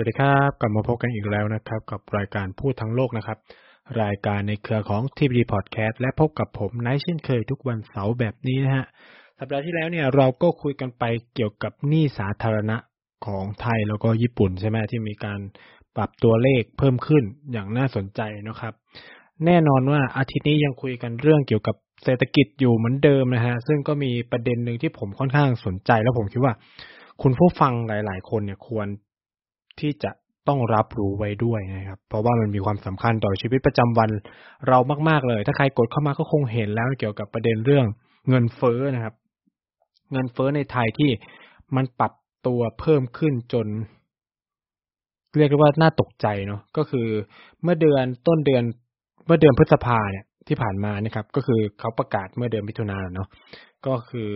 สวัสดีครับกลับมาพบกันอีกแล้วนะครับ กับรายการพูดทั้งโลกนะครับ รายการในเครือของ TBD Podcast และพบกับผมนายเช่นเคยทุกวันเสาร์แบบนี้นะฮะสัปดาห์ที่แล้วเนี่ยเราก็คุยกันไปเกี่ยวกับหนี้สาธารณะของไทยแล้วก็ญี่ปุ่นใช่ไหมที่มีการปรับตัวเลขเพิ่มขึ้นอย่างน่าสนใจนะครับ แน่นอนว่าอาทิตย์นี้ยังคุยกันเรื่องเกี่ยวกับเศรษฐกิจอยู่เหมือนเดิมนะฮะซึ่งก็มีประเด็นหนึ่งที่ผมค่อนข้างสนใจ แล้วผมคิดว่า คุณผู้ฟังหลาย ๆ คนเนี่ยควร ที่จะต้องรับรู้ไว้ด้วยนะครับ เพราะว่ามันมีความสำคัญต่อชีวิตประจำวันเรามากๆเลย ถ้าใครกดเข้ามาก็คงเห็นแล้วเกี่ยวกับประเด็นเรื่องเงินเฟ้อนะครับ เงินเฟ้อในไทยที่มันปรับตัวเพิ่มขึ้นจน เรียกว่าน่าตกใจเนาะก็คือเมื่อเดือนต้นเดือนเมื่อเดือนพฤษภาเนี่ยที่ผ่านมานะครับ ก็คือเขาประกาศเมื่อเดือนมิถุนายนเนาะก็คือ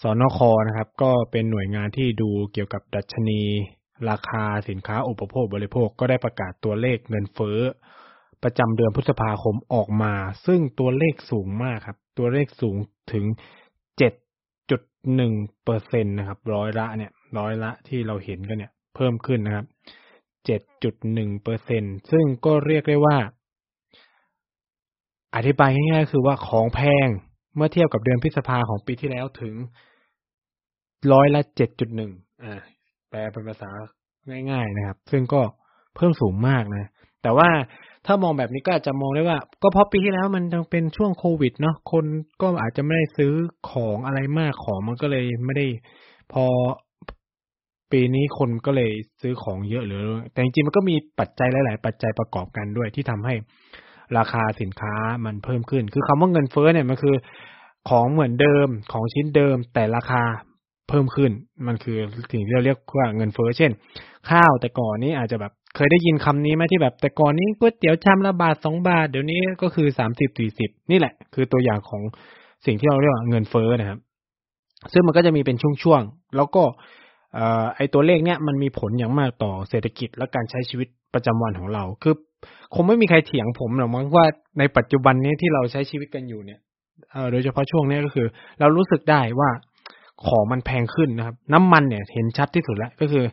สอนคนะครับ ก็เป็นหน่วยงานที่ดูเกี่ยวกับดัชนี ราคาสินค้าอุปโภคบริโภคก็ได้ประกาศตัวเลขเงินเฟ้อ ประจำเดือนพฤษภาคมออกมา ซึ่งตัวเลขสูงมากครับ ตัวเลขสูงถึงเจ็ดจุดหนึ่งเปอร์เซ็นตนะครับ ร้อยละเนี่ย ร้อยละที่เราเห็นกันเนี่ย เพิ่มขึ้นนะครับเจ็ดจุดหนึ่งเปอร์เซ็นซึ่งก็เรียกได้ว่า อธิบายง่ายๆคือว่าของแพงเมื่อเทียบกับเดือนพฤษภาของปีที่แล้วถึงร้อยละเจ็ดจุดหนึ่งอ่า แปลเป็นภาษาง่าย ๆนะครับ ซึ่งก็เพิ่มสูงมากนะ แต่ว่าถ้ามองแบบนี้ก็อาจจะมองได้ว่า ก็เพราะปีที่แล้วมันยังเป็นช่วงโควิดเนาะคนก็อาจจะไม่ได้ซื้อของอะไรมากของมันก็เลยไม่ได้พอปีนี้คนก็เลยซื้อของเยอะหรือ แต่จริงๆมันก็มีปัจจัยหลาย ๆ ปัจจัยประกอบกันด้วยที่ทำให้ราคาสินค้ามันเพิ่มขึ้น คือคำว่าเงินเฟ้อเนี่ยมันคือ ของเหมือนเดิมของชิ้นเดิมแต่ราคา เพิ่มขึ้น มันคือสิ่งที่เราเรียกว่าเงินเฟ้อเช่น ข้าวแต่ก่อนนี้อาจจะแบบเคยได้ยินคำนี้ไหมที่แบบแต่ก่อนนี้ก๋วยเตี๋ยวชามละบาทสองบาท เดี๋ยวนี้ก็คือสามสิบสี่สิบนี่แหละ คือตัวอย่างของสิ่งที่เราเรียกว่าเงินเฟ้อนะครับ ซึ่งมันก็จะมีเป็นช่วงๆแล้วก็ไอตัวเลขเนี้ยมันมีผลอย่างมากต่อเศรษฐกิจและการใช้ชีวิตประจำวันของเรา คือคงไม่มีใครเถียงผมหรอกมั้งว่าในปัจจุบันนี้ที่เราใช้ชีวิตกันอยู่เนี่ยโดยเฉพาะช่วงนี้ก็คือ เรารู้สึกได้ว่า ของมันแพงขึ้นนะครับ น้ำมันเนี่ยเห็นชัดที่สุดแล้วก็คือ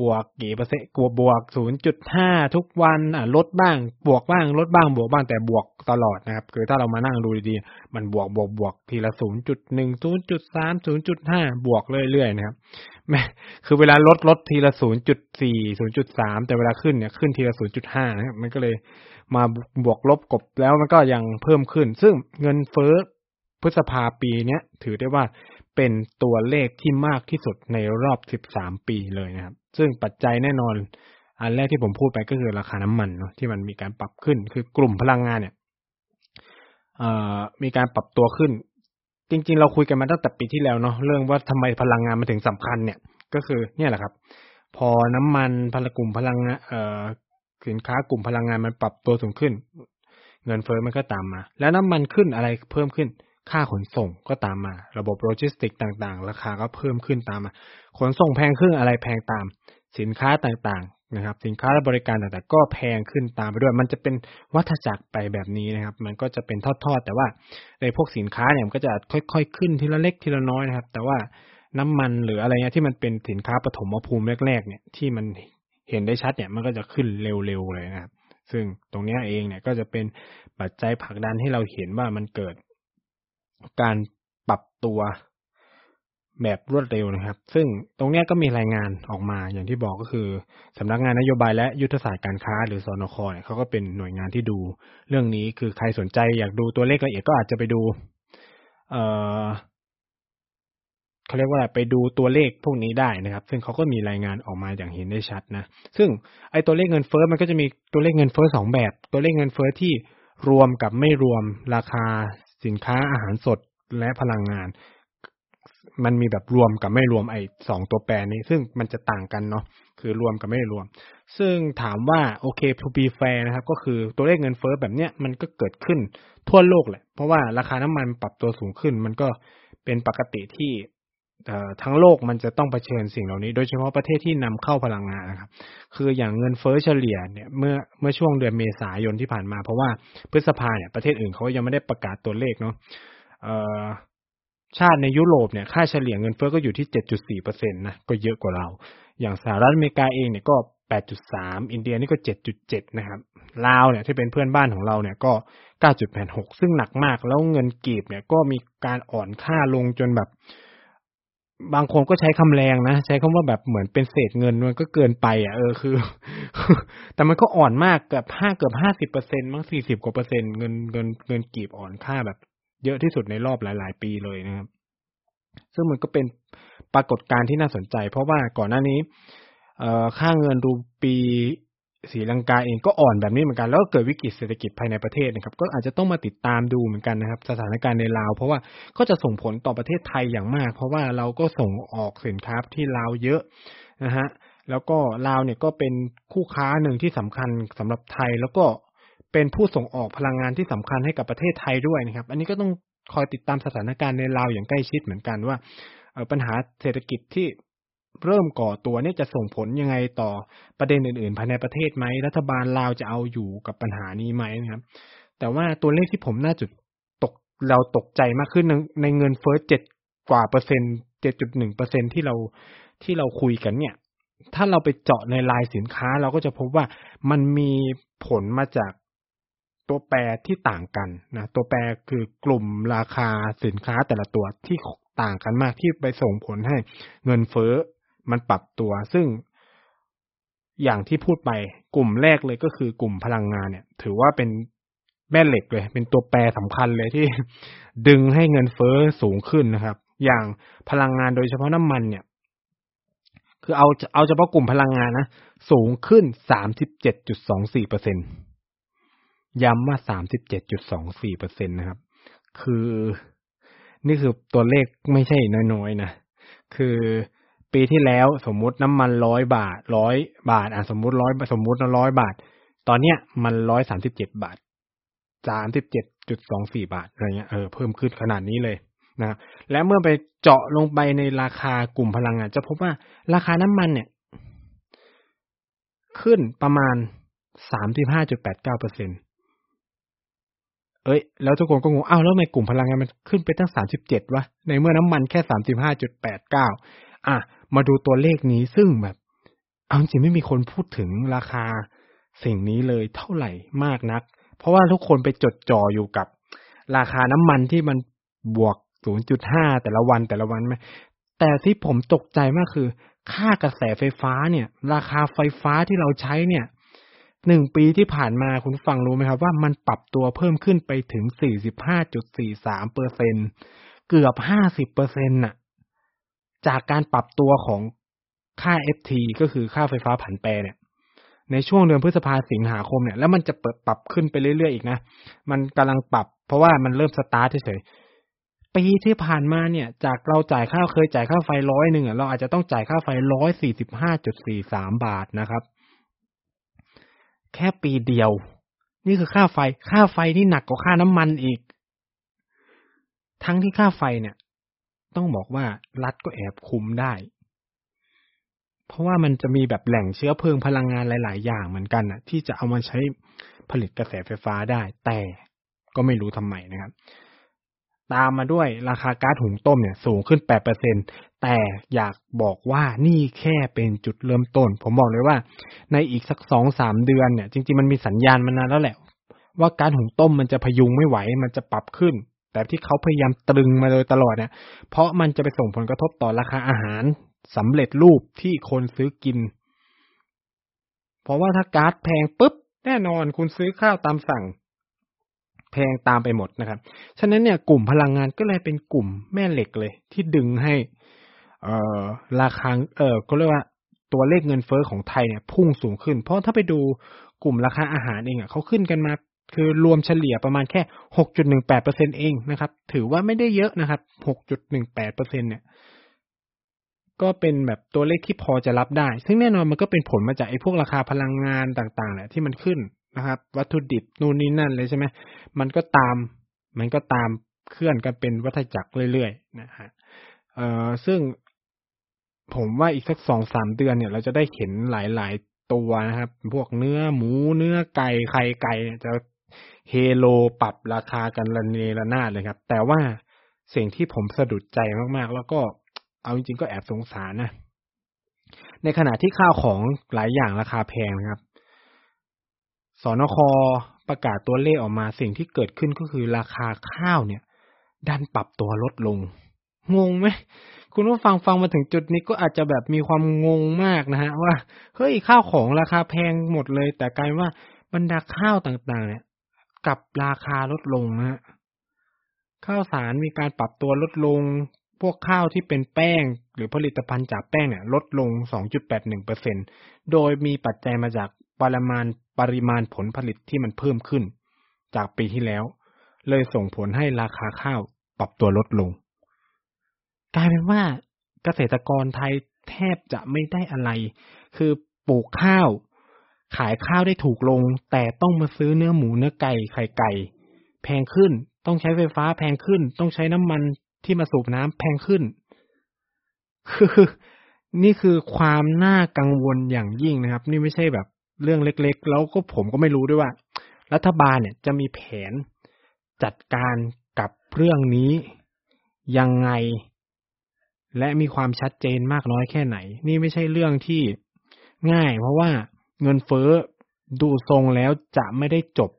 บวกกี่เปอร์เซ็นต์กวบวกศูนย์จุดห้าทุกวันอะลดบ้าง บวกบ้าง ลดบ้างบวกบ้างแต่บวกตลอดนะครับ คือถ้าเรามานั่งดูดีๆ มันบวกบวกบวกทีละศูนย์จุดหนึ่งศูนย์จุดสามศูนย์จุดห้าบวกเรื่อยๆนะครับแม่คือเวลาลดลดทีละศูนย์จุดสี่ศูนย์จุดสามแต่เวลาขึ้นเนี่ยขึ้นทีละศูนย์จุดห้านะครับมันก็เลยมาบวกลบกบแล้วมันก็ยังเพิ่มขึ้น ซึ่งเงินเฟ้อพฤษภาปีเนี้ยถือได้ว่า เป็นตัวเลขที่มากที่สุดในรอบ 13 ปีเลยนะครับ ซึ่งปัจจัยแน่นอน อันแรกที่ผมพูดไปก็คือราคาน้ำมันเนาะที่มันมีการปรับขึ้น คือกลุ่มพลังงานเนี่ยมีการปรับตัวขึ้น จริง ๆ เราคุยกันมาตั้งแต่ปีที่แล้วเนาะเรื่องว่าทำไมพลังงานมันถึงสำคัญเนี่ย ก็คือเนี่ยแหละครับ พอน้ำมันพลังกลุ่มพลังงานสินค้ากลุ่มพลังงานมันปรับตัวสูงขึ้น เงินเฟ้อมันก็ตามมา แล้วน้ำมันขึ้นอะไรเพิ่มขึ้น ค่าขนส่งก็ตามมา ระบบโลจิสติกต่างๆ ราคาก็เพิ่มขึ้นตามมา ขนส่งแพงขึ้นอะไรแพงตาม สินค้าต่างๆนะครับ สินค้าและบริการต่างๆ ก็แพงขึ้นตามไปด้วย มันจะเป็นวัฏจักรไปแบบนี้นะครับ มันก็จะเป็นทอดๆ แต่ว่าในพวกสินค้าเนี่ยมันก็จะค่อยๆ ขึ้นทีละเล็กทีละน้อยนะครับ แต่ว่าน้ำมันหรืออะไรเงี้ยที่มันเป็นสินค้าปฐมภูมิแรกๆ เนี่ยที่มันเห็นได้ชัดเนี่ยมันก็จะขึ้นเร็วๆเลยนะครับ ซึ่งตรงนี้เองเนี่ยก็จะเป็นปัจจัยผลักดันให้เราเห็นว่ามันเกิด การปรับตัวแบบรวดเร็วนะครับ ซึ่งตรงนี้ก็มีรายงานออกมาอย่างที่บอกก็คือสำนักงานนโยบายและยุทธศาสตร์การค้า หรือสนคเนี่ยเขาก็เป็นหน่วยงานที่ดูเรื่องนี้คือใครสนใจอยากดูตัวเลขละเอียดก็อาจจะไปดู เออเขาเรียกว่าไปดูตัวเลขพวกนี้ได้นะครับ ซึ่งเขาก็มีรายงานออกมาอย่างเห็นได้ชัดนะ ซึ่งไอ้ตัวเลขเงินเฟ้อมันก็จะมีตัวเลขเงินเฟ้อสองแบบ ตัวเลขเงินเฟ้อที่รวมกับไม่รวมราคา สินค้าอาหารสดและพลังงาน มันมีแบบรวมกับไม่รวมไอ้สองตัวแปรนี้ ซึ่งมันจะต่างกันเนาะคือรวมกับไม่รวม ซึ่งถามว่าโอเค to be fair นะครับ ก็คือตัวเลขเงินเฟ้อแบบเนี้ยมันก็เกิดขึ้นทั่วโลกแหละ เพราะว่าราคาน้ำมันปรับตัวสูงขึ้น มันก็เป็นปกติที่ ทั้งโลกมันจะต้องเผชิญสิ่งเหล่านี้ โดยเฉพาะประเทศที่นำเข้าพลังงานนะครับ คืออย่างเงินเฟ้อเฉลี่ยเนี่ยเมื่อเมื่อช่วงเดือนเมษายนที่ผ่านมา เพราะว่าพฤษภาเนี่ยประเทศอื่นเขายังไม่ได้ประกาศตัวเลขเนาะชาติในยุโรปเนี่ยค่าเฉลี่ยเงินเฟ้อก็อยู่ที่ 7.4เปอร์เซ็นต์นะก็เยอะกว่าเรา อย่างสหรัฐอเมริกาเองเนี่ยก็ 8.3 อินเดียนี่ก็ 7.7 นะครับลาวเนี่ยที่เป็นเพื่อนบ้านของเราเนี่ยก็ 9.86 ซึ่งหนักมากแล้วเงินกีบเนี่ยก็มีการอ่อนค่าลงจนแบบ บางคนก็ใช้คำแรงนะ ใช้คำว่าแบบเหมือนเป็นเศษเงินมันก็เกินไป อะ เออคือ แต่มันก็อ่อนมากเกือบห้าเกือบห้าสิบเปอร์เซ็นมั้งสี่สิบกว่าเปอร์เซ็นต์เงินเงินเงินกีบอ่อนค่าแบบ เยอะที่สุดในรอบหลาย ๆ ปีเลยนะครับ ซึ่งมันก็เป็นปรากฏการณ์ที่น่าสนใจ เพราะว่าก่อนหน้านี้ เอ่อค่าเงินรูปี ศรีลังกาเองก็อ่อนแบบนี้เหมือนกัน แล้วก็เกิดวิกฤตเศรษฐกิจภายในประเทศนะครับ ก็อาจจะต้องมาติดตามดูเหมือนกันนะครับ สถานการณ์ในลาว เพราะว่าก็จะส่งผลต่อประเทศไทยอย่างมาก เพราะว่าเราก็ส่งออกสินค้าที่ลาวเยอะนะฮะแล้วก็ลาวเนี่ยก็เป็นคู่ค้าหนึ่งที่สำคัญสำหรับไทย แล้วก็เป็นผู้ส่งออกพลังงานที่สำคัญให้กับประเทศไทยด้วยนะครับ อันนี้ก็ต้องคอยติดตามสถานการณ์ในลาวอย่างใกล้ชิดเหมือนกันว่าปัญหาเศรษฐกิจที่ เริ่มก่อตัวเนี่ยจะส่งผลยังไงต่อประเด็นอื่นๆ ภายในประเทศไหม รัฐบาลลาวจะเอาอยู่กับปัญหานี้ไหมนะครับ แต่ว่าตัวเลขที่ผมน่าจุดตกเราตกใจมากขึ้นในเงินเฟ้อเจ็ดกว่าเปอร์เซ็นต์เจ็ดจุดหนึ่งเปอร์เซ็นที่เราที่เราคุยกันเนี่ย ถ้าเราไปเจาะในรายสินค้าเราก็จะพบว่ามันมีผลมาจากตัวแปรที่ต่างกันนะตัวแปรคือกลุ่มราคาสินค้าแต่ละตัวที่ต่างกันมากที่ไปส่งผลให้เงินเฟ้อ มันปรับตัว ซึ่งอย่างที่พูดไปกลุ่มแรกเลยก็คือกลุ่มพลังงานเนี่ย ถือว่าเป็นแม่เหล็กเลย เป็นตัวแปรสำคัญเลยที่ดึงให้เงินเฟ้อสูงขึ้นนะครับ อย่างพลังงานโดยเฉพาะน้ำมันเนี่ย คือเอาเอาเฉพาะกลุ่มพลังงานนะสูงขึ้นสามสิบเจ็ดจุดสองสี่เปอร์เซ็นย้ำว่าสามสิบเจ็ดจุดสองสี่เปอร์เซ็นตนะครับ คือนี่คือตัวเลขไม่ใช่น้อยๆนะคือ ปีที่แล้วสมมุติน้ำมันร้อยบาทร้อยบาท อะสมมุติร้อยสมมุติร้อยบาท ตอนเนี้ยมันร้อยสามสิบเจ็ดบาทสามสิบเจ็ดจุดสองสี่บาทอะไรเงี้ยเออเพิ่มขึ้นขนาดนี้เลยนะและเมื่อไปเจาะลงไปในราคากลุ่มพลังงานจะพบว่าราคาน้ำมันเนี่ย ขึ้นประมาณสามสิบห้าจุดแปดเก้าเปอร์เซ็นตเอ้ยแล้วทุกคนก็งงอ้าวแล้วทำไมกลุ่มพลังงานมันขึ้นไปตั้งสามสิบเจ็ดวะในเมื่อน้ำมันแค่สามสิบห้าจุดแปดเก้าอะ มาดูตัวเลขนี้ซึ่งแบบเอาจริงไม่มีคนพูดถึงราคาสิ่งนี้เลยเท่าไหร่มากนัก เพราะว่าทุกคนไปจดจ่ออยู่กับ ราคาน้ำมันที่มันบวก 0.5 แต่ละวันแต่ละวันไหมแต่ที่ผมตกใจมากคือ ค่ากระแสไฟฟ้าเนี่ย ราคาไฟฟ้าที่เราใช้เนี่ยหนึ่งปีที่ผ่านมาคุณฟังรู้ไหมครับ ว่ามันปรับตัวเพิ่มขึ้นไปถึง 45.43เปอร์เซ็นเกือบ 50เปอร์เซ็นต์น่ะ จากการปรับตัวของค่า FT ก็คือค่าไฟฟ้าผันแปรเนี่ย ในช่วงเดือนพฤษภาสิงหาคมเนี่ย แล้วมันจะเปิดปรับขึ้นไปเรื่อยๆอีกนะ มันกำลังปรับ เพราะว่ามันเริ่มสตาร์ทเฉยๆปีที่ผ่านมาเนี่ย จากเราจ่ายค่าเคยจ่ายค่าไฟร้อยหนึ่งเราอาจจะต้องจ่ายค่าไฟร้อยสี่สิบห้าจุดสี่สามบาทนะครับ แค่ปีเดียว นี่คือค่าไฟ ค่าไฟที่หนักกว่าค่าน้ำมันอีก ทั้งที่ค่าไฟเนี่ย ต้องบอกว่ารัฐก็แอบคุมได้ เพราะว่ามันจะมีแบบแหล่งเชื้อเพลิงพลังงานหลาย ๆ อย่างเหมือนกันนะที่จะเอามาใช้ผลิตกระแสไฟฟ้าได้ แต่ก็ไม่รู้ทำไมนะครับ ตามมาด้วยราคาก๊าซหุงต้มเนี่ย สูงขึ้น 8%แต่อยากบอกว่านี่แค่เป็นจุดเริ่มต้น ผมบอกเลยว่า ในอีกสักสองสามเดือนเนี่ย จริง ๆ มันมีสัญญาณมานานแล้วแหละ ว่ากาซหุงต้มมันจะพยุงไม่ไหว มันจะปรับขึ้น แต่ที่เขาพยายามตรึงมาโดยตลอดเนี่ย เพราะมันจะไปส่งผลกระทบต่อราคาอาหารสำเร็จรูปที่คนซื้อกิน เพราะว่าถ้าก๊าซแพงปุ๊บ แน่นอนคุณซื้อข้าวตามสั่ง แพงตามไปหมดนะครับ ฉะนั้นเนี่ยกลุ่มพลังงานก็เลยเป็นกลุ่มแม่เหล็กเลย ที่ดึงให้ เอ่อราคาเออก็เรียกว่าตัวเลขเงินเฟอ้อของไทยเนี่ยพุ่งสูงขึ้น เพราะถ้าไปดูกลุ่มราคาอาหารเองอะเขาขึ้นกันมา คือรวมเฉลี่ยประมาณแค่หกจุดหนึ่งแปดเปอร์เซ็นเองนะครับ ถือว่าไม่ได้เยอะนะครับหกจุดหนึ่งแปดเปอร์เซ็นเนี่ยก็เป็นแบบตัวเลขที่พอจะรับได้ ซึ่งแน่นอนมันก็เป็นผลมาจากไอ้พวกราคาพลังงานต่างๆแหละที่มันขึ้นนะครับ วัตถุดิบนู่นนี่นั่นเลยใช่ไหมมันก็ตาม มันก็ตามเคลื่อนกันเป็นวัฏจักรเรื่อยๆนะฮะเอ่อซึ่งผมว่าอีกสักสองสามเดือนเนี่ยเราจะได้เห็นหลายๆตัวนะครับ พวกเนื้อหมูเนื้อไก่ไข่ไก่จะ เฮโลปรับราคากันระเนระนาดเลยครับ แต่ว่าสิ่งที่ผมสะดุดใจมากๆ แล้วก็เอาจริงๆก็แอบสงสารนะ ในขณะที่ข้าวของหลายอย่างราคาแพงนะครับสนคประกาศตัวเลขออกมาสิ่งที่เกิดขึ้นก็คือราคาข้าวเนี่ย ดันปรับตัวลดลง งงไหมคุณผู้ฟังฟังมาถึงจุดนี้ก็อาจจะแบบมีความงงมากนะฮะ ว่าเฮ้ยข้าวของราคาแพงหมดเลย แต่กลายว่าบรรดาข้าวต่างๆ เนี่ย กับราคาลดลงนะข้าวสารมีการปรับตัวลดลง พวกข้าวที่เป็นแป้ง หรือผลิตภัณฑ์จากแป้งเนี่ย ลดลง 2.81%โดยมีปัจจัยมาจากปริมาณปริมาณผลผลิตที่มันเพิ่มขึ้น จากปีที่แล้ว เลยส่งผลให้ราคาข้าวปรับตัวลดลง กลายเป็นว่าเกษตรกรไทยแทบจะไม่ได้อะไร คือปลูกข้าว ขายข้าวได้ถูกลง แต่ต้องมาซื้อเนื้อหมูเนื้อไก่ไข่ไก่ แพงขึ้น ต้องใช้ไฟฟ้าแพงขึ้น ต้องใช้น้ำมันที่มาสูบน้ำแพงขึ้น คือนี่คือความน่ากังวลอย่างยิ่งนะครับ นี่ไม่ใช่แบบเรื่องเล็กๆ แล้วก็ผมก็ไม่รู้ด้วยว่า รัฐบาลเนี่ยจะมีแผนจัดการกับเรื่องนี้ยังไง และมีความชัดเจนมากน้อยแค่ไหน นี่ไม่ใช่เรื่องที่ง่าย เพราะว่า เงินเฟ้อดูทรงแล้วจะไม่ได้จบ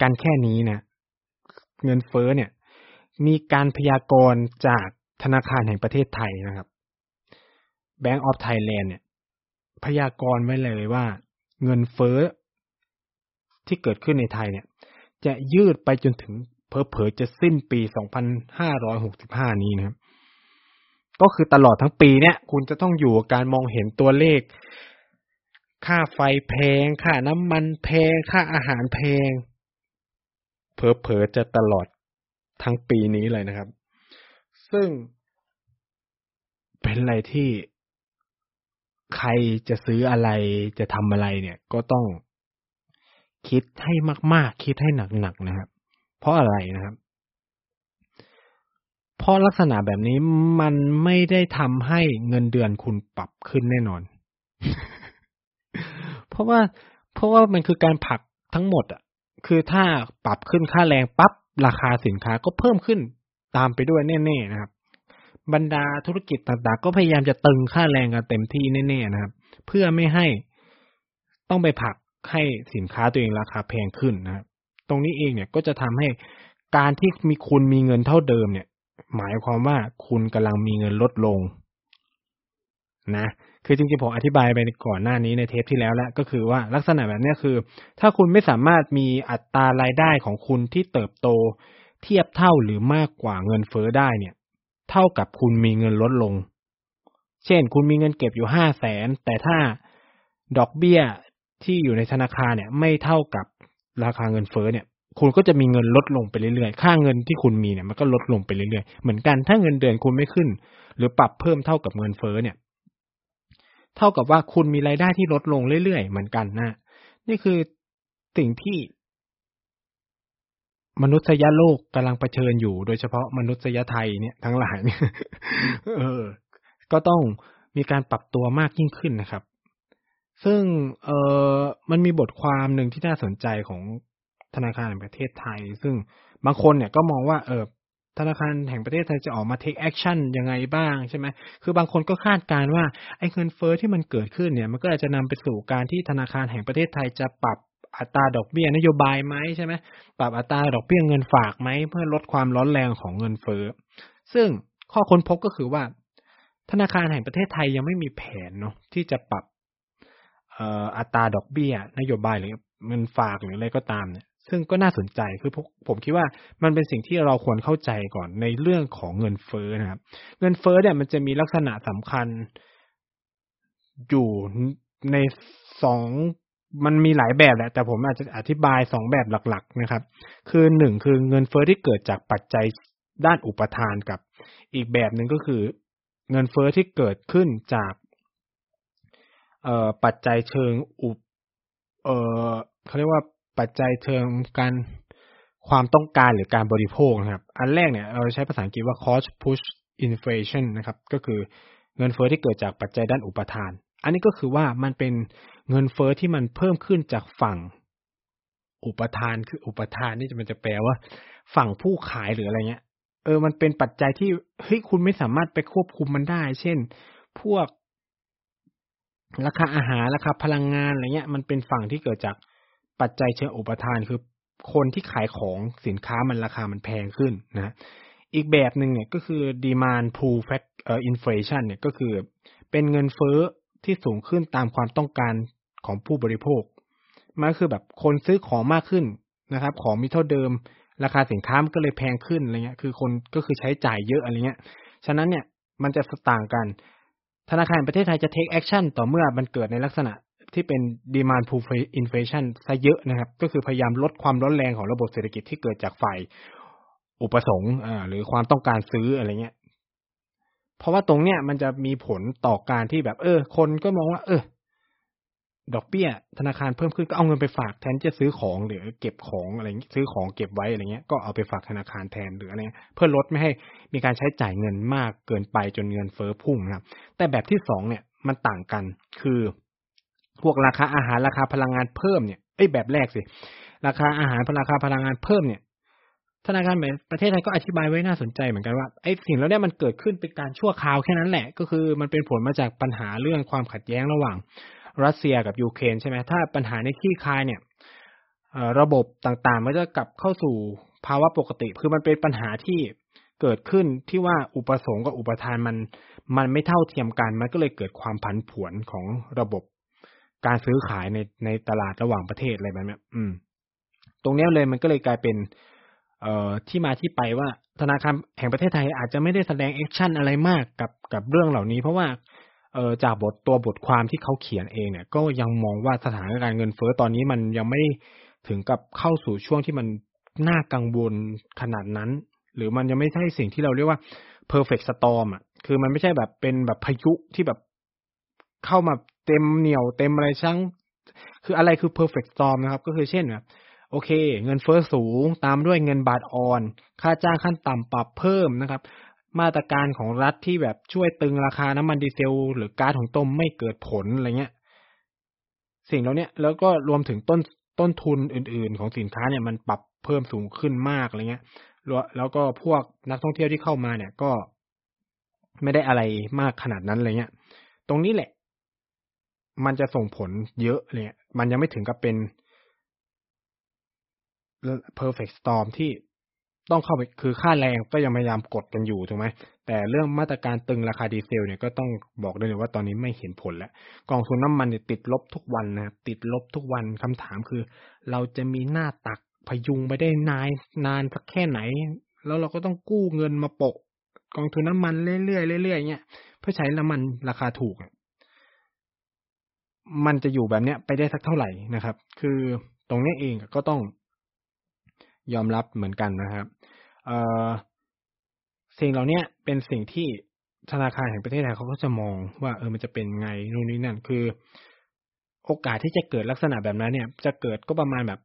กันแค่นี้นะ เงินเฟ้อเนี่ย มีการพยากรณ์จากธนาคารแห่งประเทศไทยนะครับ Bank of Thailand เนี่ย พยากรณ์ไว้เลยว่า เงินเฟ้อที่เกิดขึ้นในไทยเนี่ย จะยืดไปจนถึงเพอเพอจะสิ้นปี 2565 นี้นะครับ ก็คือตลอดทั้งปีเนี่ยคุณจะต้องอยู่กับการมองเห็นตัวเลข ค่าไฟแพง ค่าน้ำมันแพง ค่าอาหารแพงเพอเพอจะตลอดทั้งปีนี้เลยนะครับ ซึ่ง เป็นอะไรที่ใครจะซื้ออะไรจะทำอะไรเนี่ย ก็ต้องคิดให้มาก ๆ คิดให้หนัก ๆ นะครับ เพราะอะไรนะครับ ราะลักษณะแบบนี้มันไม่ได้ทำให้เงินเดือนคุณปรับขึ้นแน่นอน เพราะว่า เพราะว่ามันคือการผลักทั้งหมดอะ คือถ้าปรับขึ้นค่าแรงปั๊บราคาสินค้าก็เพิ่มขึ้นตามไปด้วยแน่ๆนะครับ บรรดาธุรกิจต่างๆ ก็พยายามจะตึงค่าแรงกันเต็มที่แน่ๆนะครับ เพื่อไม่ให้ต้องไปผักให้สินค้าตัวเองราคาแพงขึ้นนะครับตรงนี้เองเนี่ยก็จะทำให้การที่มีคุณมีเงินเท่าเดิมเนี่ย หมายความว่าคุณกำลังมีเงินลดลง นะ คือจริงๆผมอธิบายไปก่อนหน้านี้ในเทปที่แล้วแล้วก็คือว่าลักษณะแบบนี้คือ ถ้าคุณไม่สามารถมีอัตรารายได้ของคุณที่เติบโต เทียบเท่าหรือมากกว่าเงินเฟ้อได้เนี่ย เท่ากับคุณมีเงินลดลง เช่น คุณมีเงินเก็บอยู่ห้าแสนแต่ถ้าดอกเบี้ยที่อยู่ในธนาคารเนี่ย ไม่เท่ากับราคาเงินเฟ้อเนี่ย คุณก็จะมีเงินลดลงไปเรื่อยๆ ค่าเงินที่คุณมีเนี่ยมันก็ลดลงไปเรื่อยๆ เหมือนกันถ้าเงินเดือนคุณไม่ขึ้น หรือปรับเพิ่มเท่ากับเงินเฟ้อเนี่ย เท่ากับว่าคุณมีรายได้ที่ลดลงเรื่อยๆ เหมือนกันนะ นี่คือสิ่งที่มนุษยโลกกำลังเผชิญอยู่ โดยเฉพาะมนุษยไทยเนี่ยทั้งหลายเนี่ยเออ ก็ต้องมีการปรับตัวมากยิ่งขึ้นนะครับ ซึ่งเออมันมีบทความหนึ่งที่น่าสนใจของ ธนาคารแห่งประเทศไทย ซึ่งบางคนเนี่ยก็มองว่าเออธนาคารแห่งประเทศไทยจะออกมา take action ยังไงบ้างใช่ไหม คือบางคนก็คาดการว่าไอ้เงินเฟอ้อที่มันเกิดขึ้นเนี่ยมันก็อาจจะนำไปสู่การที่ธนาคารแห่งประเทศไทยจะปรับอัตราดอกเบี้ยนโยบายไหมใช่ไหมปรับอัตราดอกเบี้ยเงินฝากไหมเพื่อลดความร้อนแรงของเงินเฟ้อ ซึ่งข้อค้นพบก็คือว่า ธนาคารแห่งประเทศไทยยังไม่มีแผนเนาะที่จะปรับอัตราดอกเบี้ย นโยบายหรือเงินฝากหรืออะไรก็ตามเนี่ย ซึ่งก็น่าสนใจคือผมคิดว่ามันเป็นสิ่งที่เราควรเข้าใจก่อนในเรื่องของเงินเฟ้อนะครับ เงินเฟ้อเนี่ยมันจะมีลักษณะสำคัญ อยู่ในสองมันมีหลายแบบแหละ แต่ผมอาจจะอธิบายสองแบบหลัก ๆ นะครับ คือหนึ่งคือเงินเฟ้อที่เกิดจากปัจจัยด้านอุปทานกับ อีกแบบหนึ่งก็คือ เงินเฟ้อที่เกิดขึ้นจากปัจจัยเชิงอุป เออเขาเรียกว่า ปัจจัยเชิงการความต้องการหรือการบริโภคนะครับ อันแรกเนี่ยเราใช้ภาษาอังกฤษว่า cost push inflation นะครับ ก็คือเงินเฟ้อที่เกิดจากปัจจัยด้านอุปทาน อันนี้ก็คือว่ามันเป็นเงินเฟอ้อที่มันเพิ่มขึ้นจากฝั่งอุปทานคืออุปทานนี่จะมันจะแปลว่า ฝั่งผู้ขายหรืออะไรเงี้ย เออ มันเป็นปัจจัยที่เฮ้ยคุณไม่สามารถไปควบคุมมันได้ เช่น พวกราคาอาหารราคาพลังงานอะไรเงี้ย มันเป็นฝั่งที่เกิดจาก ปัจจัยเชิงอุปทานคือคนที่ขายของสินค้ามันราคามันแพงขึ้นนะ อีกแบบหนึ่งเนี่ยก็คือ demand pull fact เอ่อ inflation เนี่ยก็คือเป็นเงินเฟ้อที่สูงขึ้นตามความต้องการของผู้บริโภค มันคือแบบคนซื้อของมากขึ้นนะครับ ของมีเท่าเดิม ราคาสินค้ามันก็เลยแพงขึ้นอะไรเงี้ย คือคนก็คือใช้จ่ายเยอะอะไรเงี้ย ฉะนั้นเนี่ยมันจะต่างกัน ธนาคารประเทศไทยจะ take action ต่อเมื่อมันเกิดในลักษณะ ที่เป็น demand pull inflation ซะเยอะนะครับ ก็คือพยายามลดความร้อนแรงของระบบเศรษฐกิจที่เกิดจากฝ่ายอุปสงค์อ่าหรือความต้องการซื้ออะไรเงี้ย เพราะว่าตรงเนี้ยมันจะมีผลต่อการที่แบบ เออ คนก็มองว่า เออ ดอกเบี้ย ธนาคารเพิ่มขึ้นก็เอาเงินไปฝากแทนจะซื้อของหรือเก็บของอะไรซื้อของเก็บไว้อะไรเงี้ยก็เอาไปฝากธนาคารแทนหรืออะไรเพื่อลดไม่ให้มีการใช้จ่ายเงินมากเกินไปจนเงินเฟ้อพุ่งนะครับ แต่แบบที่สองเนี่ยมันต่างกันคือ พวกราคาอาหารราคาพลังงานเพิ่มเนี่ยเอ้แบบแรกสิ ราคาอาหารราคาพลังงานเพิ่มเนี่ย ธนาคารประเทศไทยก็อธิบายไว้น่าสนใจเหมือนกันว่าไอ้สิ่งแล้วเนี่ยมันเกิดขึ้นเป็นการชั่วคราวแค่นั้นแหละ ก็คือมันเป็นผลมาจากปัญหาเรื่องความขัดแย้งระหว่าง รัสเซียกับยูเครนใช่ไหมถ้าปัญหาในที่คายเนี่ยระบบต่างๆมันจะกลับเข้าสู่ภาวะปกติ คือมันเป็นปัญหาที่เกิดขึ้นที่ว่าอุปสงค์กับอุปทานมัน มันไม่เท่าเทียมกัน มันก็เลยเกิดความผันผวนของระบบ การซื้อขายในในตลาดระหว่างประเทศอะไรแบบนี้อืม ตรงนี้เลยมันก็เลยกลายเป็น เอ่อที่มาที่ไปว่าธนาคารแห่งประเทศไทยอาจจะไม่ได้แสดง action อะไรมากกับกับเรื่องเหล่านี้ เพราะว่าเออจากบทตัวบทความที่เขาเขียนเองเนี่ย ก็ยังมองว่าสถานการณ์เงินเฟ้อตอนนี้มันยังไม่ถึงกับเข้าสู่ช่วงที่มันน่ากังวลขนาดนั้น หรือมันยังไม่ใช่สิ่งที่เราเรียกว่า perfect storm อะ คือมันไม่ใช่แบบเป็นแบบพายุที่แบบเข้ามา เต็มเหนียวเต็มอะไรช่างคืออะไรคือ perfect storm นะครับ ก็คือเช่นแบบโอเค เงินเฟ้อสูงตามด้วยเงินบาทอ่อน ค่าจ้างขั้นต่ำปรับเพิ่มนะครับ มาตรการของรัฐที่แบบช่วยตึงราคาน้ำมันดีเซล หรือก๊าซของต้มไม่เกิดผลอะไรเงี้ย สิ่งเหล่านี้แล้วก็รวมถึงต้นต้นทุนอื่น ๆ ของสินค้าเนี่ยมันปรับเพิ่มสูงขึ้นมากอะไรเงี้ยแล้วก็พวกนักท่องเที่ยวที่เข้ามาเนี่ยก็ไม่ได้อะไรมากขนาดนั้นอะไรเงี้ย ตรงนี้แหละ มันจะส่งผลเยอะเลยมันยังไม่ถึงกับเป็น perfect storm ที่ต้องเข้าไปคือค่าแรงก็ยังพยายามกดกันอยู่ถูกไหมแต่เรื่องมาตรการตึงราคาดีเซลเนี่ยก็ต้องบอกด้เลยว่าตอนนี้ไม่เห็นผลแล้ว กองทุนน้ามันเนี่ยติดลบทุกวันนะติดลบทุกวันคำถามคือ เราจะมีหน้าตักพยุงไปได้นานนานสักแค่ไหน แล้วเราก็ต้องกู้เงินมาโปะ กองทุนน้ามันเรื่อยๆเรื่อยๆเงี้ยเพื่อใช้น้ำมันราคาถูก มันจะอยู่แบบเนี้ยไปได้สักเท่าไหร่นะครับ คือตรงนี้เองก็ต้องยอมรับเหมือนกันนะครับเอ่อสิ่งเหล่านี้เป็นสิ่งที่ธนาคารแห่งประเทศไทยเขาก็จะมองว่าเออมันจะเป็นไงนู่นนี่นั่น คือ โอกาสที่จะเกิดลักษณะแบบนั้นเนี่ย จะเกิดก็ประมาณแบบ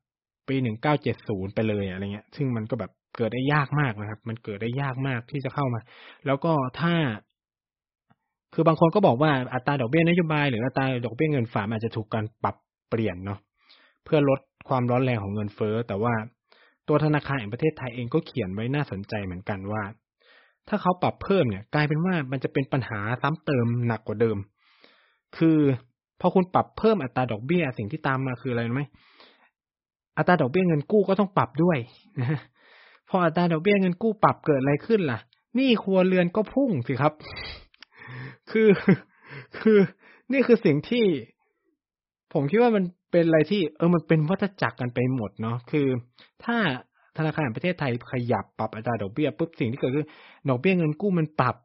ปีหนึ่งเก้าเจ็ดศูนย์ไปเลยอะไรเงี้ย ซึ่งมันก็แบบเกิดได้ยากมากนะครับ มันเกิดได้ยากมากที่จะเข้ามา แล้วก็ถ้า คือบางคนก็บอกว่าอัตราดอกเบี้ยนโยบายหรืออัตราดอกเบี้ยเงินฝากอาจจะถูกการปรับเปลี่ยนเนาะเพื่อลดความร้อนแรงของเงินเฟ้อ แต่ว่าตัวธนาคารแห่งประเทศไทยเองก็เขียนไว้น่าสนใจเหมือนกันว่า ถ้าเขาปรับเพิ่มเนี่ยกลายเป็นว่ามันจะเป็นปัญหาซ้ำเติมหนักกว่าเดิม คือพอคุณปรับเพิ่มอัตราดอกเบี้ยสิ่งที่ตามมาคืออะไรรู้ไหมอัตราดอกเบี้ยเงินกู้ก็ต้องปรับด้วยนะพออัตราดอกเบี้ยเงินกู้ปรับเกิดอะไรขึ้นล่ะ นี่ครัวเรือนก็พุ่งสิครับ คือ คือ นี่คือสิ่งที่ ผมคิดว่ามันเป็นอะไรที่ เออ มันเป็นวัฏจักรกันไปหมดเนาะ คือ ถ้าธนาคารแห่งประเทศไทยขยับปรับอัตราดอกเบี้ยปุ๊บสิ่งที่เกิดขึ้นดอกเบี้ยเงินกู้มันปรับ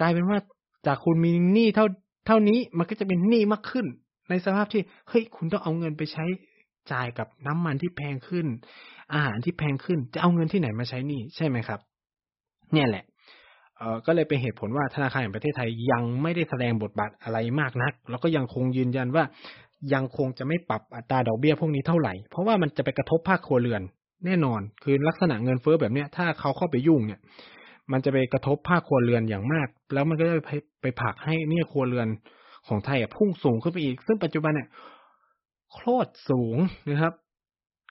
กลายเป็นว่าจากคุณมีหนี้เท่าเท่านี้มันก็จะเป็นหนี้มากขึ้น ในสภาพที่เฮ้ยคุณต้องเอาเงินไปใช้จ่ายกับน้ำมันที่แพงขึ้น อาหารที่แพงขึ้น จะเอาเงินที่ไหนมาใช้หนี้ใช่ไหมครับ เนี่ยแหละ เออก็เลยเป็นเหตุผลว่าธนาคารแห่งประเทศไทยยังไม่ได้แสดงบทบาทอะไรมากนัก แล้วก็ยังคงยืนยันว่ายังคงจะไม่ปรับอัตราดอกเบี้ยพวกนี้เท่าไหร่ เพราะว่ามันจะไปกระทบภาคครัวเรือน แน่นอน คือลักษณะเงินเฟ้อแบบเนี้ย ถ้าเขาเข้าไปยุ่งเนี่ย มันจะไปกระทบภาคครัวเรือนอย่างมาก แล้วมันก็จะไปไปผลักให้เนี่ยครัวเรือนของไทยอะพุ่งสูงขึ้นไปอีก ซึ่งปัจจุบันเนี่ยโคตรสูงนะครับ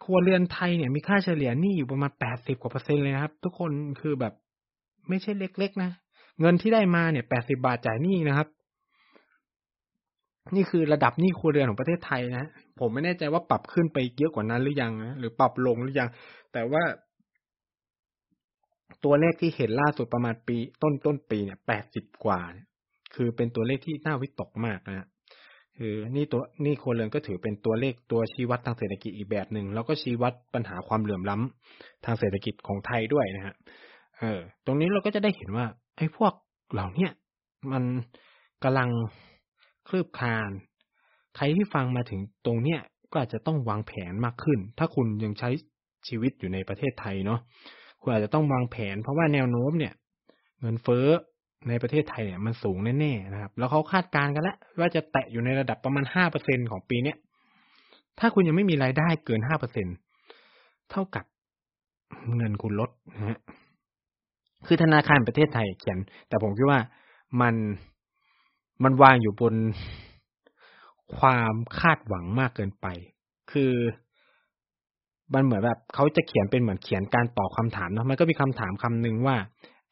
ครัวเรือนไทยเนี่ยมีค่าเฉลี่ยหนี้อยู่ประมาณแปดสิบกว่าเปอร์เซ็นต์เลยนะครับ ทุกคนคือแบบ ไม่ใช่เล็กๆนะ เงินที่ได้มาเนี่ยแปดสิบาทจ่ายหนี้นะครับ นี่คือระดับหนี้ครัวเรือนของประเทศไทยนะ ผมไม่แน่ใจว่าปรับขึ้นไปเยอะกว่านั้นหรือยังนะหรือปรับลงหรือยัง แต่ว่า ตัวเลขที่เห็นล่าสุดประมาณปี ต้นต้นปีเนี่ยแปดสิบกว่าคือเป็นตัวเลขที่น่าวิตกมากนะคือนี่ตัวนี่ครัวเรือนก็ถือเป็นตัวเลขตัวชี้วัดทางเศรษฐกิจอีกแบบหนึ่งแล้วก็ชี้วัดปัญหาความเหลื่อมล้ำทางเศรษฐกิจของไทยด้วยนะฮะ เออ ตรงนี้เราก็จะได้เห็นว่าไอ้พวกเหล่าเนี้ยมันกำลังคลืบคลาน ใครที่ฟังมาถึงตรงเนี้ยก็อาจจะต้องวางแผนมากขึ้น ถ้าคุณยังใช้ชีวิตอยู่ในประเทศไทยเนาะคุณอาจจะต้องวางแผน เพราะว่าแนวโน้มเนี่ย เงินเฟ้อในประเทศไทยเนี่ยมันสูงแน่ๆนะครับ แล้วเขาคาดการณ์กันแล้วว่าจะแตะอยู่ในระดับประมาณห้าเปอร์เซ็นของปีเนี้ยถ้าคุณยังไม่มีรายได้เกินห้าเปอร์เซ็นเท่ากับเงินคุณลดนะฮะ คือธนาคารประเทศไทยเขียน แต่ผมคิดว่ามันมันวางอยู่บนความคาดหวังมากเกินไป คือมันเหมือนแบบเขาจะเขียนเป็นเหมือนเขียนการตอบคาถามเนาะมันก็มีคำถามคำหนึ่งว่า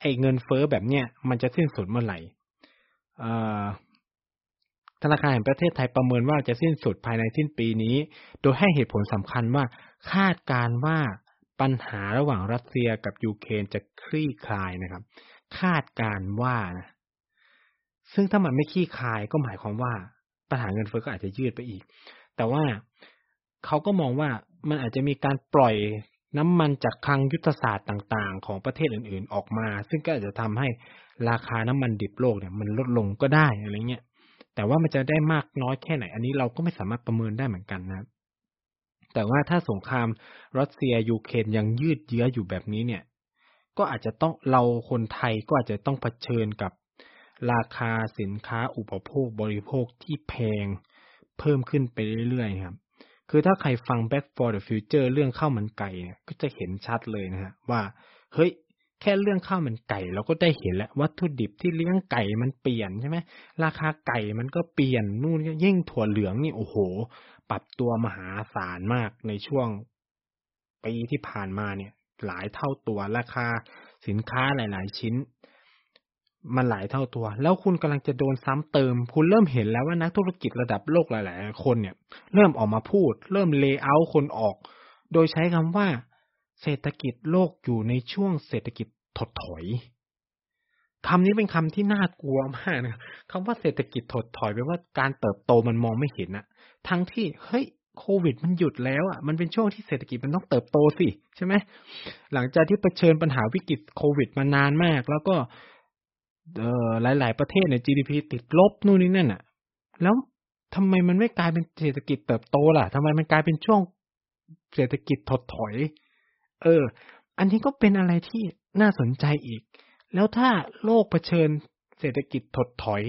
ไอ้เงินเฟ้อแบบเนี้ยมันจะสิ้นสุดเมื่อไหร่ธนาคารแห่งประเทศไทยประเมินว่าจะสิ้นสุดภายในสิ้นปีนี้ โดยให้เหตุผลสำคัญว่าคาดการว่า ปัญหาระหว่างรัสเซียกับยูเครนจะคลี่คลายนะครับ คาดการว่านะซึ่งถ้ามันไม่คลี่คลายก็หมายความว่าปัญหาเงินเฟ้อก็อาจจะยืดไปอีก แต่ว่าเขาก็มองว่ามันอาจจะมีการปล่อยน้ำมันจากคลังยุทธศาสตร์ต่าง ๆ ของประเทศอื่น ๆ ออกมา ซึ่งก็อาจจะทำให้ราคาน้ำมันดิบโลกเนี่ย มันลดลงก็ได้อะไรเงี้ยแต่ว่ามันจะได้มากน้อยแค่ไหน อันนี้เราก็ไม่สามารถประเมินได้เหมือนกันนะ แต่ว่าถ้าสงครามรัสเซียยูเครนยังยืดเยื้ออยู่แบบนี้เนี่ย ก็อาจจะต้องเราคนไทยก็อาจจะต้องเผชิญกับราคาสินค้าอุปโภคบริโภคที่แพงเพิ่มขึ้นไปเรื่อยๆครับ คือถ้าใครฟัง Back for the Future เรื่องข้าวมันไก่เนี่ยก็จะเห็นชัดเลยนะฮะว่า เฮ้ย แค่เรื่องข้าวมันไก่เราก็ได้เห็นแล้ววัตถุดิบที่เลี้ยงไก่มันเปลี่ยนใช่ไหมราคาไก่มันก็เปลี่ยนนู่นยิ่งถั่วเหลืองนี่โอ้โห ปรับตัวมหาศาลมากในช่วงปีที่ผ่านมาเนี่ย หลายเท่าตัวราคาสินค้าหลาย ๆ ชิ้น มันหลายเท่าตัว แล้วคุณกำลังจะโดนซ้ำเติม คุณเริ่มเห็นแล้วว่านักธุรกิจระดับโลกหลาย ๆ คนเนี่ย เริ่มออกมาพูด เริ่มเลเยอร์คนออก โดยใช้คำว่า เศรษฐกิจโลกอยู่ในช่วงเศรษฐกิจถดถอย คำนี้เป็นคำที่น่ากลัวมากนะคำว่าเศรษฐกิจถดถอยแปลว่าการเติบโตมันมองไม่เห็นอะทั้งที่เฮ้ยโควิดมันหยุดแล้วอะมันเป็นช่วงที่เศรษฐกิจมันต้องเติบโตสิใช่ไหมหลังจากที่เผชิญปัญหาวิกฤตโควิดมานานมาก แล้วก็เอ่อหลาย ๆ ประเทศเนี่ย GDP ติดลบนู่นนี่นั่นอะ แล้วทำไมมันไม่กลายเป็นเศรษฐกิจเติบโตล่ะทำไมมันกลายเป็นช่วงเศรษฐกิจถดถอย เออ อันนี้ก็เป็นอะไรที่น่าสนใจอีก แล้วถ้าโลกเผชิญเศรษฐกิจถดถอย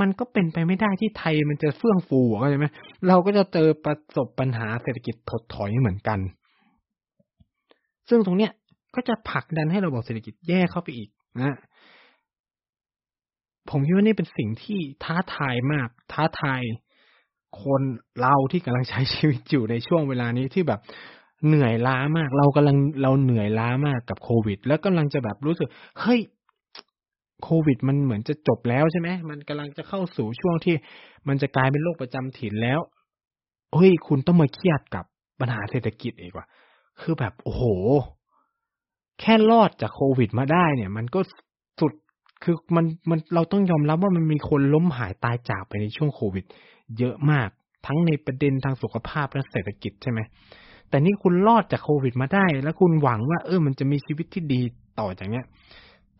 มันก็เป็นไปไม่ได้ที่ไทยมันจะเฟื่องฟูเข้าใจไหมเราก็จะเจอประสบปัญหาเศรษฐกิจถดถอยเหมือนกัน ซึ่งตรงเนี้ยก็จะผลักดันให้ระบบเศรษฐกิจแย่เข้าไปอีกนะผมคิดว่านี่เป็นสิ่งที่ท้าทายมาก ท้าทายคนเราที่กำลังใช้ชีวิตอยู่ในช่วงเวลานี้ที่แบบ เหนื่อยล้ามาก เรากำลังเราเหนื่อยล้ามากกับโควิด แล้วกำลังจะแบบรู้สึกเฮ้ยโควิด มันเหมือนจะจบแล้วใช่ไหมมันกำลังจะเข้าสู่ช่วงที่ มันจะกลายเป็นโรคประจำถิ่นแล้วเฮ้ย คุณต้องมาเครียดกับปัญหาเศรษฐกิจอีกว่ะคือแบบโอ้โห แค่รอดจากโควิดมาได้เนี่ย มันก็สุดคือมันมันเราต้องยอมรับว่ามันมีคนล้มหายตายจากไปในช่วงโควิด เยอะมาก ทั้งในประเด็นทางสุขภาพและเศรษฐกิจใช่ไหม แต่นี่คุณรอดจากโควิดมาได้ แล้วคุณหวังว่า เออ มันจะมีชีวิตที่ดีต่อจากเนี้ย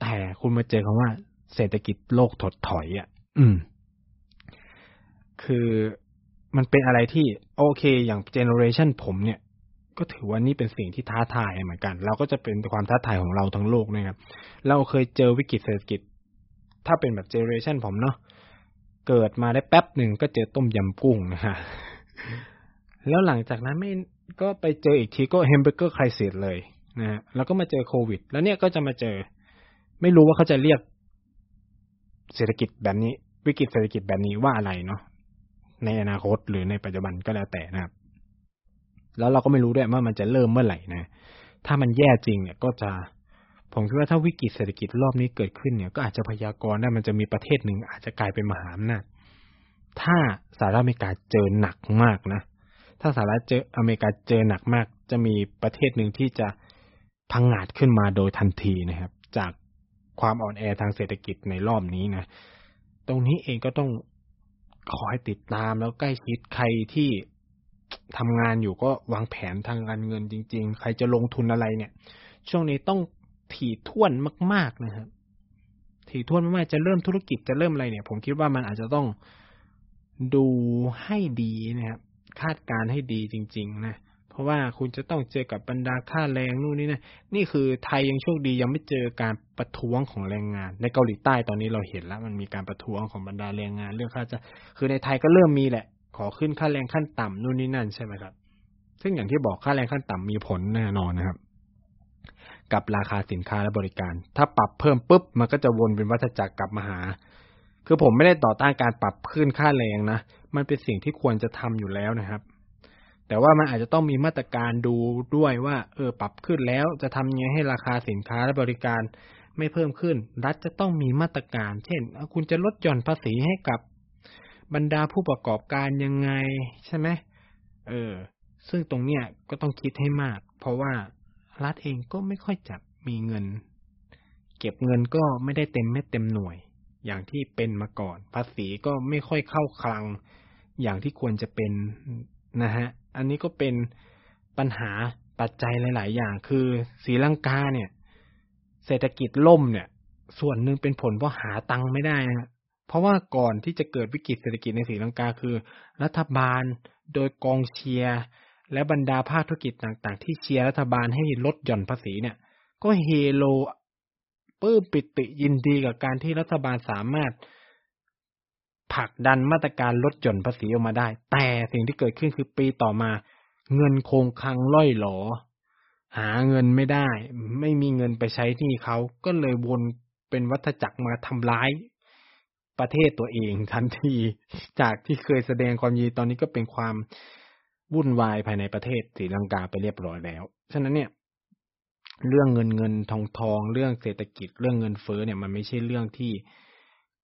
แต่คุณมาเจอคำว่า เศรษฐกิจโลกถดถอยอะ อืม คือมันเป็นอะไรที่ โอเค อย่างเจเนอเรชันผมเนี่ย ก็ถือว่านี่เป็นสิ่งที่ท้าทายเหมือนกัน เราก็จะเป็นความท้าทายของเราทั้งโลกนะครับ เราเคยเจอวิกฤตเศรษฐกิจ ถ้าเป็นแบบ generation ผมเนาะเกิดมาได้แป๊บหนึ่งก็เจอต้มยำกุ้งนะฮะแล้วหลังจากนั้นไม่ ก็ไปเจออีกทีก็ Hamburger Crisis เลยนะฮะแล้วก็มาเจอโควิด แล้วเนี่ยก็จะมาเจอ ไม่รู้ว่าเขาจะเรียกเศรษฐกิจแบบนี้ วิกฤตเศรษฐกิจแบบนี้ว่าอะไรเนาะในอนาคตหรือในปัจจุบันก็แล้วแต่นะครับ แล้วเราก็ไม่รู้ด้วยว่ามันจะเริ่มเมื่อไหร่นะ ถ้ามันแย่จริงเนี่ยก็จะ ผมคิดว่าถ้าวิกฤตเศรษฐกิจรอบนี้เกิดขึ้นเนี่ยก็อาจจะพยากรณ์ได้มันจะมีประเทศหนึ่งอาจจะกลายเป็นมหาอำนาจถ้าสหรัฐอเมริกาเจอหนักมากนะ ถ้าสหรัฐเจออเมริกาเจอหนักมาก จะมีประเทศหนึ่งที่จะพังงาดขึ้นมาโดยทันทีนะครับ จากความอ่อนแอทางเศรษฐกิจในรอบนี้นะ ตรงนี้เองก็ต้องคอยติดตามแล้วใกล้ชิดใครที่ทำงานอยู่ก็วางแผนทางการเงินจริง ๆ ใครจะลงทุนอะไรเนี่ย ช่วงนี้ต้องถี่ถ้วนมาก ๆนะครับถี่ถ้วนมากๆจะเริ่มธุรกิจจะเริ่มอะไรเนี่ย ผมคิดว่ามันอาจจะต้องดูให้ดีนะครับ คาดการให้ดีจริง ๆ นะเพราะว่าคุณจะต้องเจอกับบรรดาค่าแรงนู่นนี่นะนี่คือไทยยังโชคดียังไม่เจอการประท้วงของแรงงาน ในเกาหลีใต้ตอนนี้เราเห็นแล้วมันมีการประท้วงของบรรดาแรงงาน เรื่องค่าจะคือในไทยก็เริ่มมีแหละ ขอขึ้นค่าแรงขั้นต่ำนู่นนี่นั่นใช่ไหมครับ ซึ่งอย่างที่บอกค่าแรงขั้นต่ำมีผลแน่นอนนะครับ กับราคาสินค้าและบริการ ถ้าปรับเพิ่มปุ๊บมันก็จะวนเป็นวัฏจักรกลับมาหา คือผมไม่ได้ต่อต้านการปรับขึ้นค่าแรงนะ มันเป็นสิ่งที่ควรจะทำอยู่แล้วนะครับ แต่ว่ามันอาจจะต้องมีมาตรการดูด้วยว่า เออปรับขึ้นแล้วจะทำยังไงให้ราคาสินค้าและบริการไม่เพิ่มขึ้น รัฐจะต้องมีมาตรการ เช่น คุณจะลดหย่อนภาษีให้กับบรรดาผู้ประกอบการยังไงใช่ไหมเออ ซึ่งตรงเนี้ยก็ต้องคิดให้มาก เพราะว่ารัฐเองก็ไม่ค่อยจะมีเงิน เก็บเงินก็ไม่ได้เต็มเม็ดเต็มหน่วย อย่างที่เป็นมาก่อน ภาษีก็ไม่ค่อยเข้าคลัง อย่างที่ควรจะเป็นนะฮะ อันนี้ก็เป็นปัญหาปัจจัยหลาย ๆ อย่าง คือศรีลังกาเนี่ย เศรษฐกิจล่มเนี่ย ส่วนหนึ่งเป็นผลเพราะหาตังค์ไม่ได้นะเพราะว่าก่อนที่จะเกิดวิกฤตเศรษฐกิจในศรีลังกาคือ รัฐบาลโดยกองเชียร์และบรรดาภาคธุรกิจต่าง ๆ ที่เชียร์รัฐบาลให้ลดหย่อนภาษีเนี่ย ก็เฮโลปื้มปิติยินดีกับการที่รัฐบาลสามารถ ผลักดันมาตรการลดหย่อนภาษีออกมาได้ แต่สิ่งที่เกิดขึ้นคือปีต่อมา เงินคงคังล่อยหลอ หาเงินไม่ได้ ไม่มีเงินไปใช้ที่เขาก็เลยวนเป็นวัฏจักรมาทำร้ายประเทศตัวเองทันทีจากที่เคยแสดงความยินดีตอนนี้ก็เป็นความวุ่นวายภายในประเทศศรีลังกาไปเรียบร้อยแล้ว ฉะนั้นเนี่ย เรื่องเงินเงินทองทอง เรื่องเศรษฐกิจ เรื่องเงินเฟ้อเนี่ยมันไม่ใช่เรื่องที่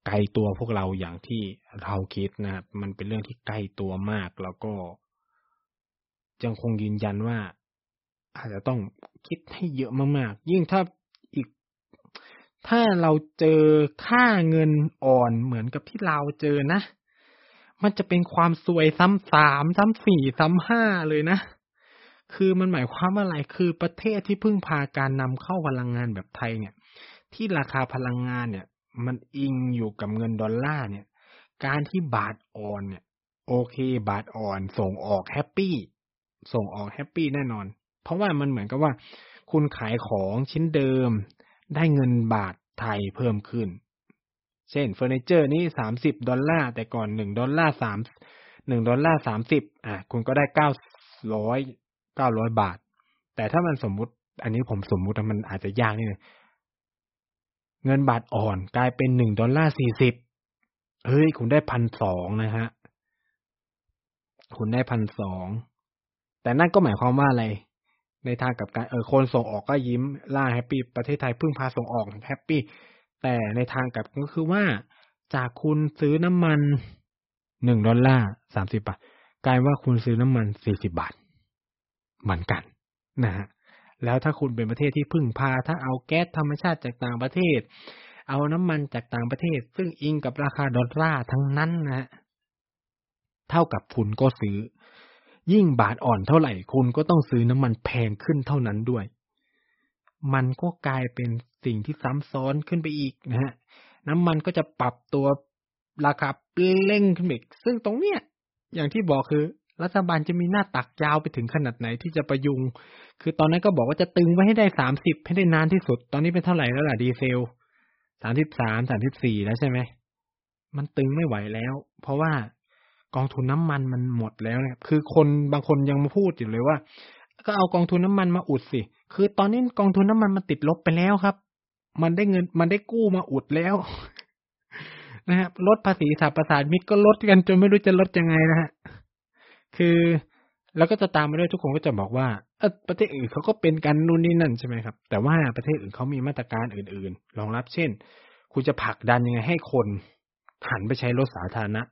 ไกลตัวพวกเราอย่างที่เราคิดนะครับมันเป็นเรื่องที่ใกล้ตัวมากแล้วก็ยังคงยืนยันว่า อาจจะต้องคิดให้เยอะมากๆ ยิ่งถ้าอีก ถ้าเราเจอค่าเงินอ่อนเหมือนกับที่เราเจอนะ มันจะเป็นความซวยซ้ำสามซ้ำสี่ซ้ำห้าเลยนะ คือมันหมายความว่าอะไรคือประเทศที่พึ่งพาการนำเข้าพลังงานแบบไทยเนี่ย ที่ราคาพลังงานเนี่ย มันอิงอยู่กับเงินดอลลาร์เนี่ย การที่บาทอ่อนเนี่ย โอเค บาทอ่อนส่งออก happy ส่งออก happy แน่นอน เพราะว่ามันเหมือนกับว่า คุณขายของชิ้นเดิม ได้เงินบาทไทยเพิ่มขึ้น เช่นเฟอร์นิเจอร์นี่สามสิบดอลลาร์แต่ก่อนหนึ่งดอลลาร์สามหนึ่งดอลลาร์สามสิบอะคุณก็ได้เก้าร้อยเก้าร้อยบาท แต่ถ้ามันสมมุติ อันนี้ผมสมมุติมันอาจจะยากนิดนึง เงินบาทอ่อนกลายเป็นหนึ่งดอลลาร์สี่สิบเฮ้ย คุณได้พันสองนะฮะ คุณได้พันสองแต่นั่นก็หมายความว่าอะไร ในทางกลับกันเออคนส่งออกก็ยิ้มร่า happy ประเทศไทยพึ่งพาส่งออก happy แต่ในทางกลับก็คือว่าจากคุณซื้อน้ำมันหนึ่งดอลลาร์สามสิบบาทกลายว่าคุณซื้อน้ำมันสี่สิบบาทเหมือนกันนะฮะ แล้วถ้าคุณเป็นประเทศที่พึ่งพา ถ้าเอาแก๊สธรรมชาติจากต่างประเทศ เอาน้ำมันจากต่างประเทศ ซึ่งอิงกับราคาดอลลาร์ทั้งนั้นนะเท่ากับคุณก็ซื้อ ยิ่งบาทอ่อนเท่าไหร่คุณก็ต้องซื้อน้ำมันแพงขึ้นเท่านั้นด้วย มันก็กลายเป็นสิ่งที่ซ้ำซ้อนขึ้นไปอีกนะฮะน้ำมันก็จะปรับตัวราคาเร่งขึ้นอีกซึ่งตรงเนี้ยอย่างที่บอกคือ รัฐบาลจะมีหน้าตักยาวไปถึงขนาดไหนที่จะประยุง คือตอนนั้นก็บอกว่าจะตึงไว้ให้ได้สามสิบให้ได้นานที่สุด ตอนนี้เป็นเท่าไหร่แล้วล่ะดีเซลสามสิบสามสามสิบสี่แล้วใช่ไหม มันตึงไม่ไหวแล้ว เพราะว่ากองทุนน้ำมันมันหมดแล้วเนี่ยคือคนบางคนยังมาพูดอยู่เลยว่า ก็เอากองทุนน้ามันมาอุดสิ คือตอนนี้กองทุนน้ามันมันติดลบไปแล้วครับ มันได้เงินมันได้กู้มาอุดแล้วนะครับลดภาษีสรรพสามิตก็ลดกันจนไม่รู้จะลดยังไงนะฮะ คือแล้วก็จะตามมาด้วยทุกคนก็จะบอกว่าเออประเทศอื่นเขาก็เป็นกันนู่นนี่นั่นใช่ไหมครับ แต่ว่าประเทศอื่นเขามีมาตรการอื่นๆ รองรับเช่น คุณจะผลักดันยังไงให้คนหันไปใช้รถสาธารณะ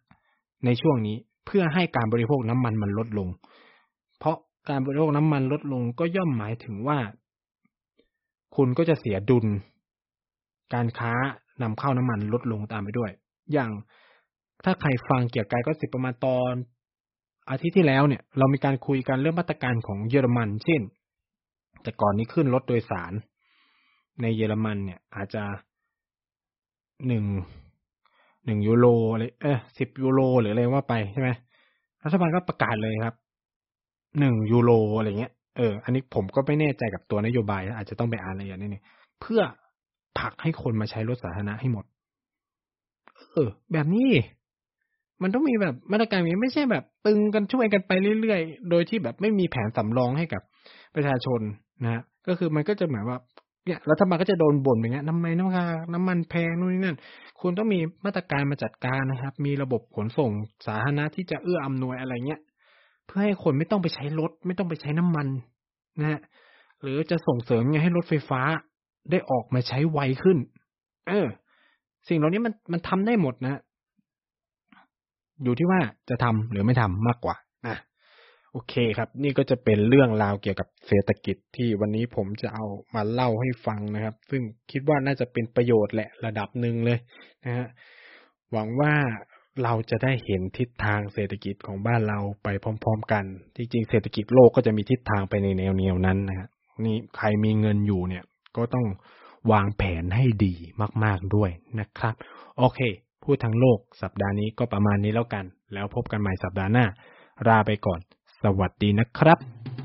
ในช่วงนี้เพื่อให้การบริโภคน้ำมันมันลดลง เพราะการบริโภคน้ำมันลดลงก็ย่อมหมายถึงว่า คุณก็จะเสียดุล การค้านำเข้าน้ำมันลดลงตามไปด้วย อย่างถ้าใครฟังเกี่ยวกับก็สิบประมาณตอน อาทิตย์ที่แล้วเนี่ย เรามีการคุยกันเรื่องมาตรการของเยอรมัน เช่น แต่ก่อนนี้ขึ้นรถโดยสาร ในเยอรมันเนี่ย อาจจะหนึ่งหนึ่งยูโรอะไรเออสิบยูโรหรืออะไรว่าไปใช่ไหมรัฐบาลก็ประกาศเลยครับหนึ่งยูโรอะไรเงี้ยเอออันนี้ผมก็ไม่แน่ใจกับตัวนโยบายอาจจะต้องไปอ่านอะไรอย่างนี้เพื่อผลักให้คนมาใช้รถสาธารณะให้หมด เออ แบบนี้ มันต้องมีแบบมาตรการนี้ไม่ใช่แบบ ตึงกันช่วยกันไปเรื่อยๆ โดยที่แบบไม่มีแผนสำรองให้กับประชาชนนะก็คือมันก็จะหมายว่าเนี่ยรัฐบาลก็จะโดนบ่นอย่างเงี้ยน้ำมันน้ำมันน้ำมันแพงนู่นนี่นั่นคุณต้องมีมาตรการมาจัดการนะครับ มีระบบขนส่งสาธารณะที่จะเอื้ออำนวยอะไรเงี้ย เพื่อให้คนไม่ต้องไปใช้รถ ไม่ต้องไปใช้น้ำมันนะฮะหรือจะส่งเสริมไงให้รถไฟฟ้าได้ออกมาใช้ไวขึ้น เออ สิ่งเหล่านี้มันมันทำได้หมดนะ อยู่ที่ว่าจะทำหรือไม่ทำมากกว่านะโอเคครับ นี่ก็จะเป็นเรื่องราวเกี่ยวกับเศรษฐกิจที่วันนี้ผมจะเอามาเล่าให้ฟังนะครับ ซึ่งคิดว่าน่าจะเป็นประโยชน์แหละระดับหนึ่งเลยนะฮะหวังว่าเราจะได้เห็นทิศทางเศรษฐกิจของบ้านเราไปพร้อม ๆ กัน จริงๆ เศรษฐกิจโลกก็จะมีทิศทางไปในแนวแนวนั้นนะครนี่ใครมีเงินอยู่เนี่ย ก็ต้องวางแผนให้ดีมาก ๆด้วยนะครับ โอเค พูดทั้งโลกสัปดาห์นี้ก็ประมาณนี้แล้วกัน แล้วพบกันใหม่สัปดาห์หน้า ลาไปก่อน สวัสดีนะครับ